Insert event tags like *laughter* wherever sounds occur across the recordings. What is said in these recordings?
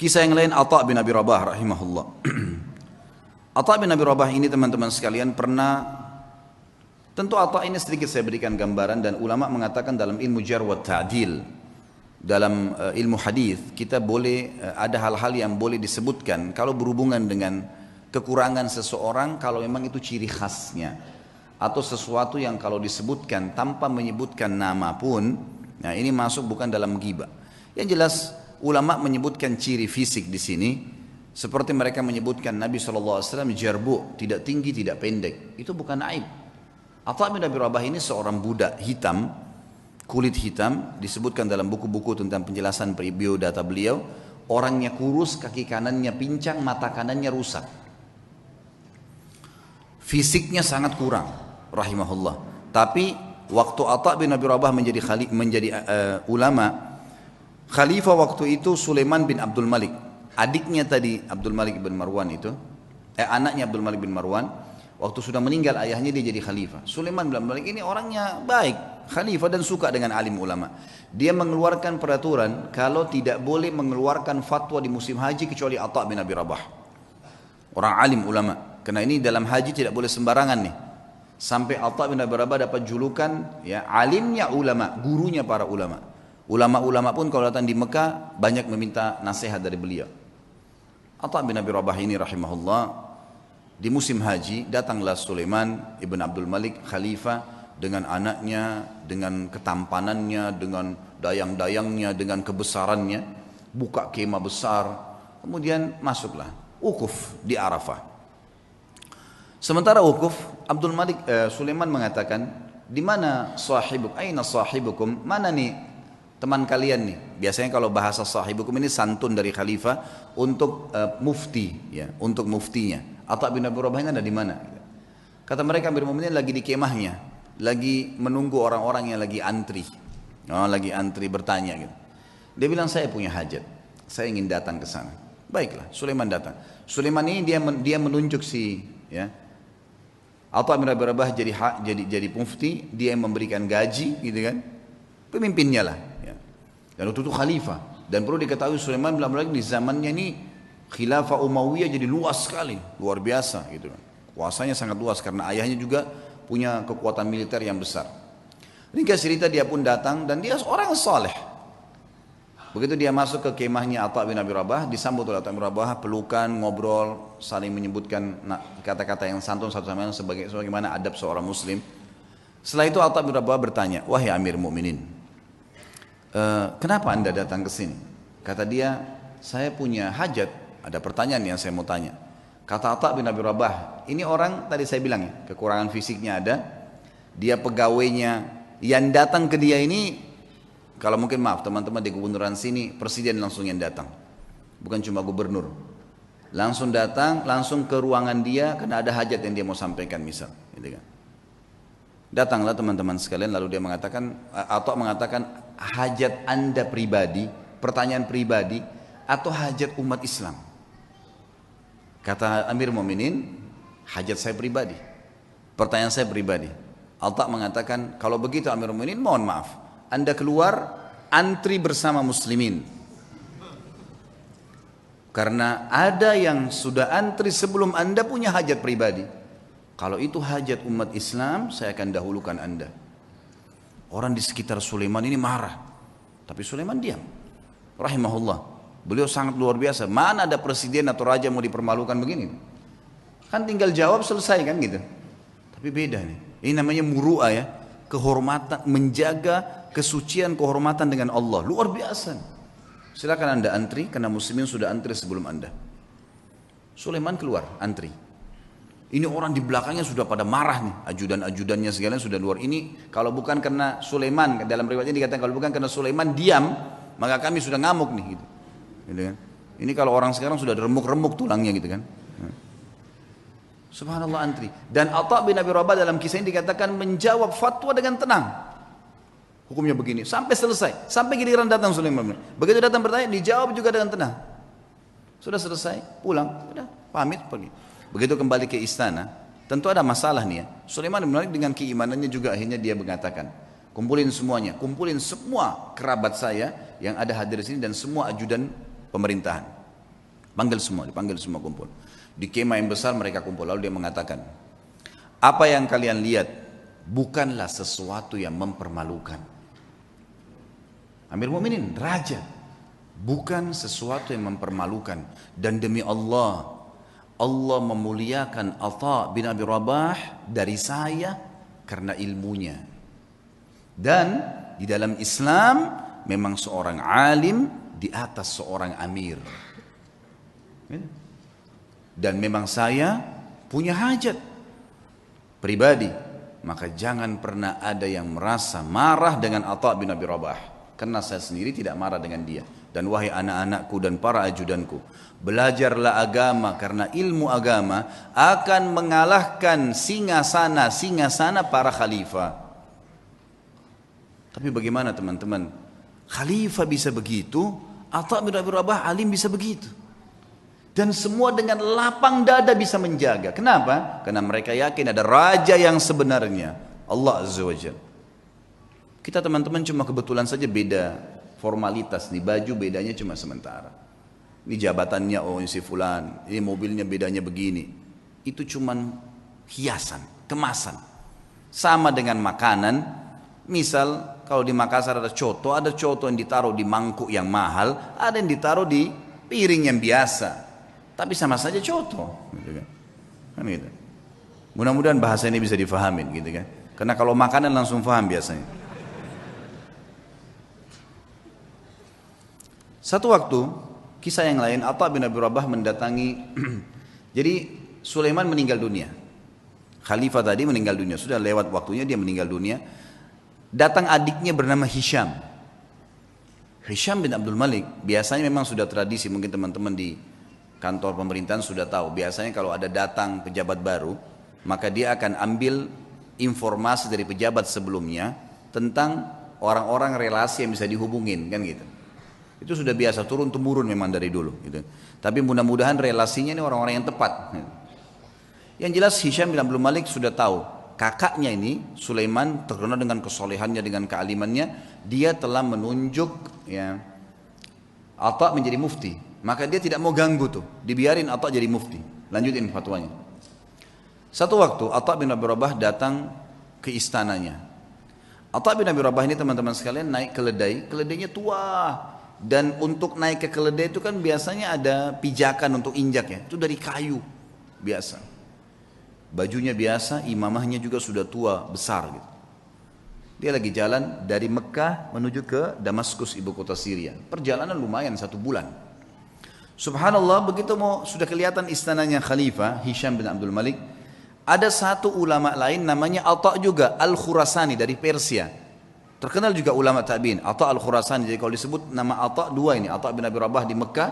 Kisah yang lain Atta bin Abi Rabah rahimahullah. *clears throat* Atta bin Abi Rabah ini teman-teman sekalian pernah tentu Atta ini sedikit saya berikan gambaran dan ulama mengatakan dalam ilmu jar wa ta'dil dalam uh, ilmu hadis kita boleh uh, ada hal-hal yang boleh disebutkan. Kalau berhubungan dengan kekurangan seseorang kalau memang itu ciri khasnya. Atau sesuatu yang kalau disebutkan tanpa menyebutkan nama pun nah ini masuk bukan dalam ghibah. Yang jelas ulama menyebutkan ciri fisik di sini seperti mereka menyebutkan Nabi SAW jarbu tidak tinggi tidak pendek. Itu bukan aib. Atta bin Abi Rabah ini seorang budak hitam kulit hitam disebutkan dalam buku-buku tentang penjelasan biodata beliau orangnya kurus kaki kanannya pincang mata kanannya rusak. Fisiknya sangat kurang rahimahullah. Tapi waktu Atta bin Abi Rabah menjadi khali, menjadi uh, ulama khalifah waktu itu Sulaiman bin Abdul Malik adiknya tadi Abdul Malik bin Marwan itu eh anaknya Abdul Malik bin Marwan Waktu sudah meninggal ayahnya dia jadi khalifah. Sulaiman bin Malik ini orangnya baik, khalifah dan suka dengan alim ulama. Dia mengeluarkan peraturan kalau tidak boleh mengeluarkan fatwa di musim haji kecuali Atta bin Abi Rabah. Orang alim ulama. Karena ini dalam haji tidak boleh sembarangan nih. Sampai Atta bin Abi Rabah dapat julukan ya alimnya ulama, gurunya para ulama. Ulama-ulama pun kalau datang di Mekah banyak meminta nasihat dari beliau. Atta bin Abi Rabah ini rahimahullah di musim haji datanglah Sulaiman ibn Abdul Malik khalifah dengan anaknya, dengan ketampanannya, dengan dayang-dayangnya, dengan kebesarannya, buka kemah besar, kemudian masuklah ukuf di Arafah. Sementara ukuf, Abdul Malik eh, Sulaiman mengatakan, di mana sahibuk? Aina sahibukum? Mana nih teman kalian nih? Biasanya kalau bahasa sahibukum ini santun dari khalifah untuk uh, mufti, ya, untuk muftinya. Atta bin Abu Rabah ada di mana? Kata mereka Amir Mu'minin lagi di kemahnya, lagi menunggu orang-orang yang lagi antri. Oh, lagi antri bertanya gitu. Dia bilang saya punya hajat, saya ingin datang ke sana. Baiklah, Sulaiman datang. Sulaiman ini dia dia menunjuk si ya Atta bin Abi Rabah jadi hak, jadi jadi mufti, dia yang memberikan gaji gitu kan. Pemimpinnya lah. Dan waktu itu khalifah dan perlu diketahui Sulaiman bilang lagi di zamannya ini khilafah Umayyah jadi luas sekali, luar biasa gitu. Kuasanya sangat luas karena ayahnya juga punya kekuatan militer yang besar. Ringkas cerita dia pun datang dan dia seorang saleh. Begitu dia masuk ke kemahnya Atta bin Abi Rabah, disambut oleh Atta bin Rabah, pelukan, ngobrol, saling menyebutkan kata-kata yang santun satu sama lain sebagai sebagaimana adab seorang muslim. Setelah itu Atta bin Rabah bertanya, "Wahai Amir Mukminin, uh, kenapa Anda datang ke sini?" Kata dia, "Saya punya hajat ada pertanyaan yang saya mau tanya. Kata Atta bin Abi Rabah, ini orang tadi saya bilang ya, kekurangan fisiknya ada, dia pegawainya yang datang ke dia ini, kalau mungkin maaf teman-teman di gubernuran sini, presiden langsung yang datang, bukan cuma gubernur. Langsung datang, langsung ke ruangan dia karena ada hajat yang dia mau sampaikan misal. Gitu kan. Datanglah teman-teman sekalian lalu dia mengatakan, atau mengatakan hajat anda pribadi, pertanyaan pribadi, atau hajat umat Islam. Kata Amir Mu'minin, hajat saya pribadi. Pertanyaan saya pribadi. Alta mengatakan, kalau begitu Amir Mu'minin, mohon maaf. Anda keluar, antri bersama muslimin. Karena ada yang sudah antri sebelum Anda punya hajat pribadi. Kalau itu hajat umat Islam, saya akan dahulukan Anda. Orang di sekitar Sulaiman ini marah. Tapi Sulaiman diam. Rahimahullah. Beliau sangat luar biasa. Mana ada presiden atau raja mau dipermalukan begini? Kan tinggal jawab selesai kan gitu. Tapi beda nih. Ini namanya muru'a ya. Kehormatan, menjaga kesucian kehormatan dengan Allah. Luar biasa. Silakan anda antri karena muslimin sudah antri sebelum anda. Sulaiman keluar antri. Ini orang di belakangnya sudah pada marah nih. Ajudan-ajudannya segala sudah luar. Ini kalau bukan karena Sulaiman, dalam riwayatnya dikatakan kalau bukan karena Sulaiman diam, maka kami sudah ngamuk nih gitu. Gitu kan? Ini kalau orang sekarang sudah remuk-remuk tulangnya gitu kan. Subhanallah antri. Dan Atta bin Abi Rabah dalam kisah ini dikatakan menjawab fatwa dengan tenang. Hukumnya begini sampai selesai, sampai giliran datang Sulaiman. Begitu datang bertanya, dijawab juga dengan tenang. Sudah selesai, pulang, sudah pamit pergi. Begitu kembali ke istana, tentu ada masalah nih ya. Sulaiman bin dengan keimanannya juga akhirnya dia mengatakan, kumpulin semuanya, kumpulin semua kerabat saya yang ada hadir di sini dan semua ajudan pemerintahan. Panggil semua, dipanggil semua kumpul. Di kemah yang besar mereka kumpul. Lalu dia mengatakan, apa yang kalian lihat bukanlah sesuatu yang mempermalukan. Amir Mu'minin, raja. Bukan sesuatu yang mempermalukan. Dan demi Allah, Allah memuliakan Atha bin Abi Rabah dari saya karena ilmunya. Dan di dalam Islam memang seorang alim di atas seorang amir. Dan memang saya punya hajat pribadi. Maka jangan pernah ada yang merasa marah dengan Atta bin Abi Rabah. Karena saya sendiri tidak marah dengan dia. Dan wahai anak-anakku dan para ajudanku. Belajarlah agama karena ilmu agama akan mengalahkan singa sana, singa sana para khalifah. Tapi bagaimana teman-teman? Khalifah bisa begitu, Atta bin Abi Rabah alim bisa begitu. Dan semua dengan lapang dada bisa menjaga. Kenapa? Karena mereka yakin ada raja yang sebenarnya. Allah Azza wa Jal. Kita teman-teman cuma kebetulan saja beda formalitas nih. Baju bedanya cuma sementara. Ini jabatannya oh si fulan. Ini mobilnya bedanya begini. Itu cuma hiasan, kemasan. Sama dengan makanan. Misal kalau di Makassar ada coto, ada coto yang ditaruh di mangkuk yang mahal, ada yang ditaruh di piring yang biasa. Tapi sama saja coto. Gitu kan. kan gitu. Mudah-mudahan bahasa ini bisa difahamin gitu kan. Karena kalau makanan langsung faham biasanya. Satu waktu, kisah yang lain, Atta bin Abi Rabah mendatangi, *clears throat* jadi Sulaiman meninggal dunia. Khalifah tadi meninggal dunia, sudah lewat waktunya dia meninggal dunia. Datang adiknya bernama Hisham. Hisham bin Abdul Malik, biasanya memang sudah tradisi, mungkin teman-teman di kantor pemerintahan sudah tahu. Biasanya kalau ada datang pejabat baru, maka dia akan ambil informasi dari pejabat sebelumnya tentang orang-orang relasi yang bisa dihubungin kan gitu. Itu sudah biasa turun temurun memang dari dulu gitu. Tapi mudah-mudahan relasinya ini orang-orang yang tepat. Yang jelas Hisham bin Abdul Malik sudah tahu kakaknya ini Sulaiman terkenal dengan kesolehannya dengan kealimannya dia telah menunjuk ya Atta menjadi mufti maka dia tidak mau ganggu tuh, dibiarin Atta jadi mufti. Lanjutin fatwanya. Satu waktu Atta bin Abi Rabah datang ke istananya. Atta bin Abi Rabah ini teman-teman sekalian naik keledai, keledainya tua. Dan untuk naik ke keledai itu kan biasanya ada pijakan untuk injak ya, itu dari kayu biasa. Bajunya biasa, imamahnya juga sudah tua, besar gitu. Dia lagi jalan dari Mekah menuju ke Damaskus, ibu kota Syria. Perjalanan lumayan satu bulan. Subhanallah begitu mau sudah kelihatan istananya Khalifah Hisham bin Abdul Malik ada satu ulama lain namanya Atta juga Al-Khurasani dari Persia terkenal juga ulama tabi'in Atta Al-Khurasani. Jadi kalau disebut nama Atta dua ini. Atta bin Abi Rabah di Mekah.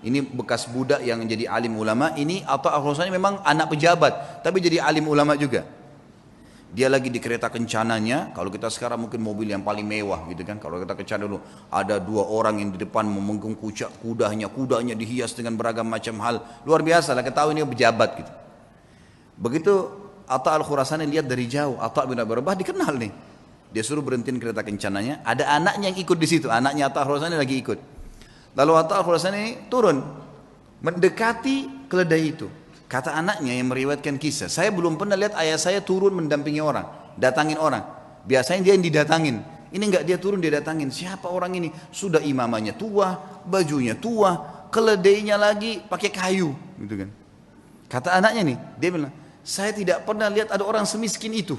Ini bekas budak yang jadi alim ulama. Ini Atta Al-Khurasani memang anak pejabat. Tapi jadi alim ulama juga. Dia lagi di kereta kencananya. Kalau kita sekarang mungkin mobil yang paling mewah gitu kan. Kalau kita kencana dulu. Ada dua orang yang di depan memenggung kucak kudanya. Kudanya dihias dengan beragam macam hal. Luar biasa lah. Ketahui ini pejabat gitu. Begitu Atta al Khurasani lihat dari jauh. Atta bin Abi Rabah dikenal nih dia suruh berhentiin kereta kencananya ada anaknya yang ikut di situ anaknya Atta Khurasani lagi ikut lalu Atta Khurasani turun mendekati keledai itu Kata anaknya yang meriwayatkan kisah, saya belum pernah lihat ayah saya turun mendampingi orang, datangin orang. Biasanya dia yang didatangin. Ini enggak dia turun dia datangin. Siapa orang ini? Sudah imamanya tua, bajunya tua, keledainya lagi pakai kayu, gitu kan. Kata anaknya nih, dia bilang, saya tidak pernah lihat ada orang semiskin itu.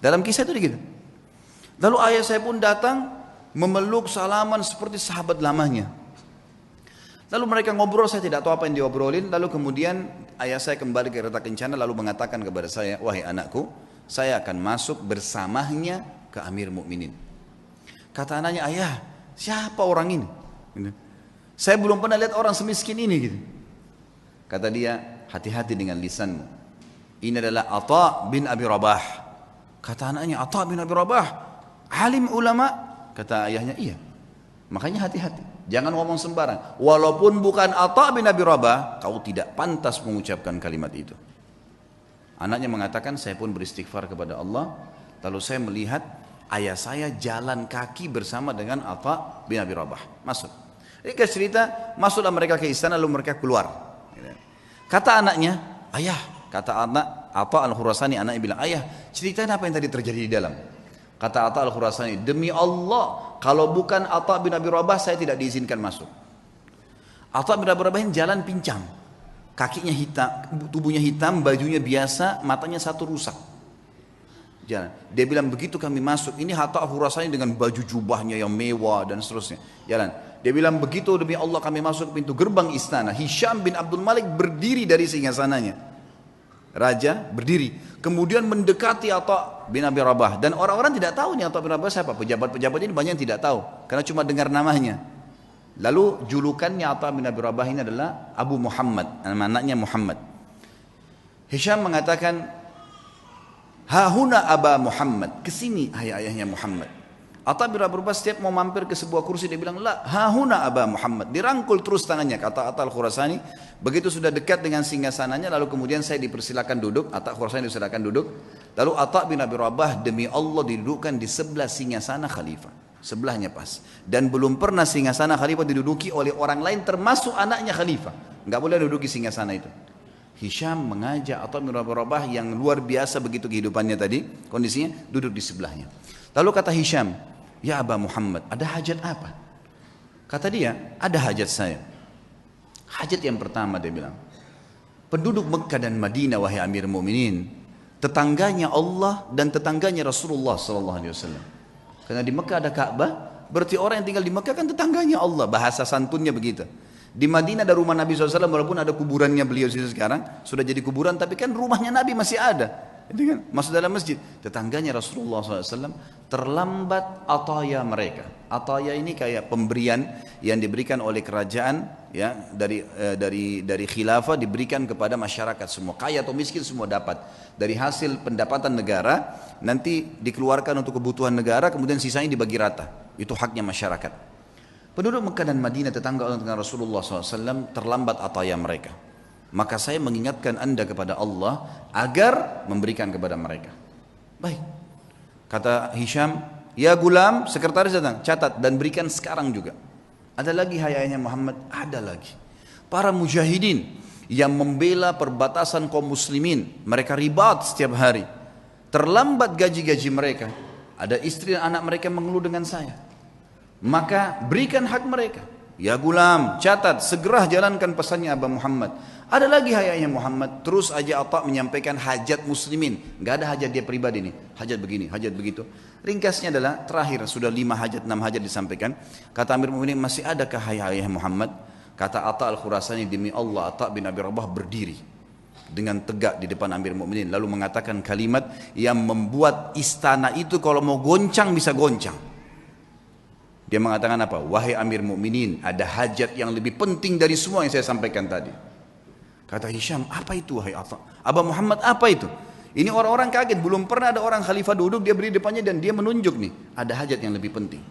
Dalam kisah itu gitu. Lalu ayah saya pun datang memeluk salaman seperti sahabat lamanya. Lalu mereka ngobrol, saya tidak tahu apa yang diobrolin. Lalu kemudian ayah saya kembali ke kereta kencana lalu mengatakan kepada saya, wahai anakku, saya akan masuk bersamanya ke Amir Mukminin. Kata anaknya, ayah, siapa orang ini? Gitu. Saya belum pernah lihat orang semiskin ini. Gitu. Kata dia, hati-hati dengan lisanmu. Ini adalah Atta bin Abi Rabah. Kata anaknya, Atta bin Abi Rabah, alim ulama. Kata ayahnya, iya. Makanya hati-hati. Jangan ngomong sembarang. Walaupun bukan Atta bin Abi Rabah, kau tidak pantas mengucapkan kalimat itu. Anaknya mengatakan, saya pun beristighfar kepada Allah. Lalu saya melihat ayah saya jalan kaki bersama dengan Atta bin Abi Rabah. Masuk. Ringkas cerita, masuklah mereka ke istana lalu mereka keluar. Kata anaknya, ayah, kata anak, apa Al-Khurasani anaknya bilang, ayah, ceritain apa yang tadi terjadi di dalam. Kata Atta Al-Khurasani, demi Allah, kalau bukan Atta bin Abi Rabah, saya tidak diizinkan masuk. Atta bin Abi Rabah jalan pincang. Kakinya hitam, tubuhnya hitam, bajunya biasa, matanya satu rusak. Jalan. Dia bilang begitu kami masuk, ini Atta Al-Khurasani dengan baju jubahnya yang mewah dan seterusnya. Jalan. Dia bilang begitu demi Allah kami masuk pintu gerbang istana. Hisham bin Abdul Malik berdiri dari singgasananya raja berdiri. Kemudian mendekati Atta bin Abi Rabah. Dan orang-orang tidak tahu nih Atta bin Rabah siapa. Pejabat-pejabat ini banyak yang tidak tahu. Karena cuma dengar namanya. Lalu julukannya Atta bin Abi Rabah ini adalah Abu Muhammad. Nama anaknya Muhammad. Hisham mengatakan, Hahuna Aba Muhammad. Ke sini ayah-ayahnya Muhammad. Atta bin Rabah setiap mau mampir ke sebuah kursi dia bilang, La hahuna Aba Muhammad. Dirangkul terus tangannya. Kata Atta al-Khurasani, begitu sudah dekat dengan singgasananya, lalu kemudian saya dipersilakan duduk. Atta al-Khurasani dipersilakan duduk. Lalu Atta bin Abi Rabah demi Allah didudukkan di sebelah singgasana khalifah. Sebelahnya pas. Dan belum pernah singgasana khalifah diduduki oleh orang lain termasuk anaknya khalifah. Enggak boleh duduki singgasana itu. Hisham mengajak Atta bin Abi Rabah yang luar biasa begitu kehidupannya tadi, kondisinya duduk di sebelahnya. Lalu kata Hisham, Ya Aba Muhammad, ada hajat apa? Kata dia, ada hajat saya. Hajat yang pertama dia bilang, penduduk Mekah dan Madinah wahai Amir Mu'minin, tetangganya Allah dan tetangganya Rasulullah sallallahu alaihi wasallam. Karena di Mekah ada Ka'bah, berarti orang yang tinggal di Mekah kan tetangganya Allah, bahasa santunnya begitu. Di Madinah ada rumah Nabi SAW walaupun ada kuburannya beliau sekarang sudah jadi kuburan tapi kan rumahnya Nabi masih ada itu kan masuk dalam masjid. Tetangganya Rasulullah SAW terlambat ataya mereka. Ataya ini kayak pemberian yang diberikan oleh kerajaan ya dari eh, dari dari khilafah diberikan kepada masyarakat. Semua kaya atau miskin semua dapat. Dari hasil pendapatan negara nanti dikeluarkan untuk kebutuhan negara kemudian sisanya dibagi rata. Itu haknya masyarakat. Penduduk Mekah dan Madinah tetangga dengan Rasulullah SAW terlambat ataya mereka maka saya mengingatkan anda kepada Allah agar memberikan kepada mereka. Baik. Kata Hisham, ya gulam, sekretaris datang, catat dan berikan sekarang juga. Ada lagi hayanya Muhammad? Ada lagi. Para mujahidin yang membela perbatasan kaum muslimin, mereka ribat setiap hari. Terlambat gaji-gaji mereka. Ada istri dan anak mereka mengeluh dengan saya. Maka berikan hak mereka. Ya gulam, catat, segera jalankan pesannya Abah Muhammad. Ada lagi hayatnya Muhammad, terus aja Atta menyampaikan hajat muslimin. Gak ada hajat dia pribadi nih, hajat begini, hajat begitu. Ringkasnya adalah terakhir sudah lima hajat, enam hajat disampaikan. Kata Amir Mu'minin masih adakah hayat Muhammad? Kata Atta al-Khurasani demi Allah Atta bin Abi Rabah berdiri dengan tegak di depan Amir Mu'minin lalu mengatakan kalimat yang membuat istana itu kalau mau goncang bisa goncang. Dia mengatakan apa? Wahai Amir Mu'minin, ada hajat yang lebih penting dari semua yang saya sampaikan tadi. Kata Hisham, apa itu wahai Atta? Abah Muhammad apa itu? Ini orang-orang kaget, belum pernah ada orang khalifah duduk, dia beri depannya dan dia menunjuk nih, ada hajat yang lebih penting.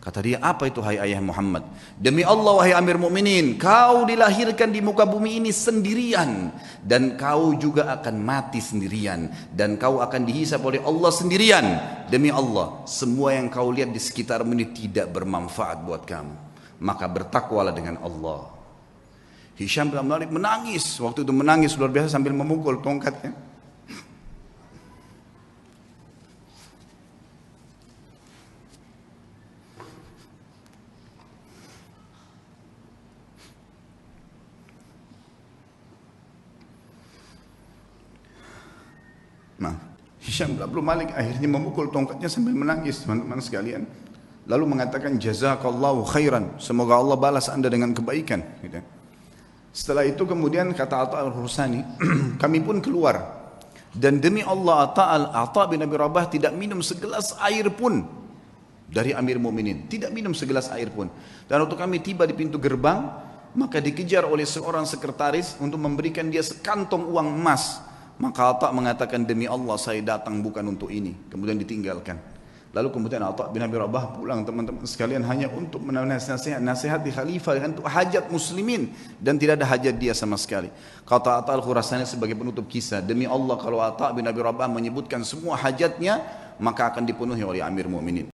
Kata dia, apa itu hai ayah Muhammad? Demi Allah wahai Amir Mukminin, kau dilahirkan di muka bumi ini sendirian dan kau juga akan mati sendirian dan kau akan dihisap oleh Allah sendirian. Demi Allah, semua yang kau lihat di sekitarmu ini tidak bermanfaat buat kamu. Maka bertakwalah dengan Allah. Hisham bin Malik menangis. Waktu itu menangis luar biasa sambil memukul tongkatnya. Nah, Hisham bin Malik akhirnya memukul tongkatnya sambil menangis teman-teman sekalian. Lalu mengatakan jazakallahu khairan. Semoga Allah balas anda dengan kebaikan. Gitu. Setelah itu kemudian kata al-Hursani, *clears throat* kami pun keluar. Dan demi Allah Atta, al Atta bin Abi Rabah tidak minum segelas air pun dari Amir Mu'minin. Tidak minum segelas air pun. Dan waktu kami tiba di pintu gerbang, maka dikejar oleh seorang sekretaris untuk memberikan dia sekantong uang emas. Maka Atta mengatakan demi Allah saya datang bukan untuk ini. Kemudian ditinggalkan. Lalu kemudian Atta bin Abi Rabah pulang teman-teman sekalian hanya untuk menasihat nasihat di khalifah untuk hajat muslimin dan tidak ada hajat dia sama sekali. Kata Atta al-Khurasani sebagai penutup kisah, demi Allah kalau Atta bin Abi Rabah menyebutkan semua hajatnya maka akan dipenuhi oleh Amir Mu'minin.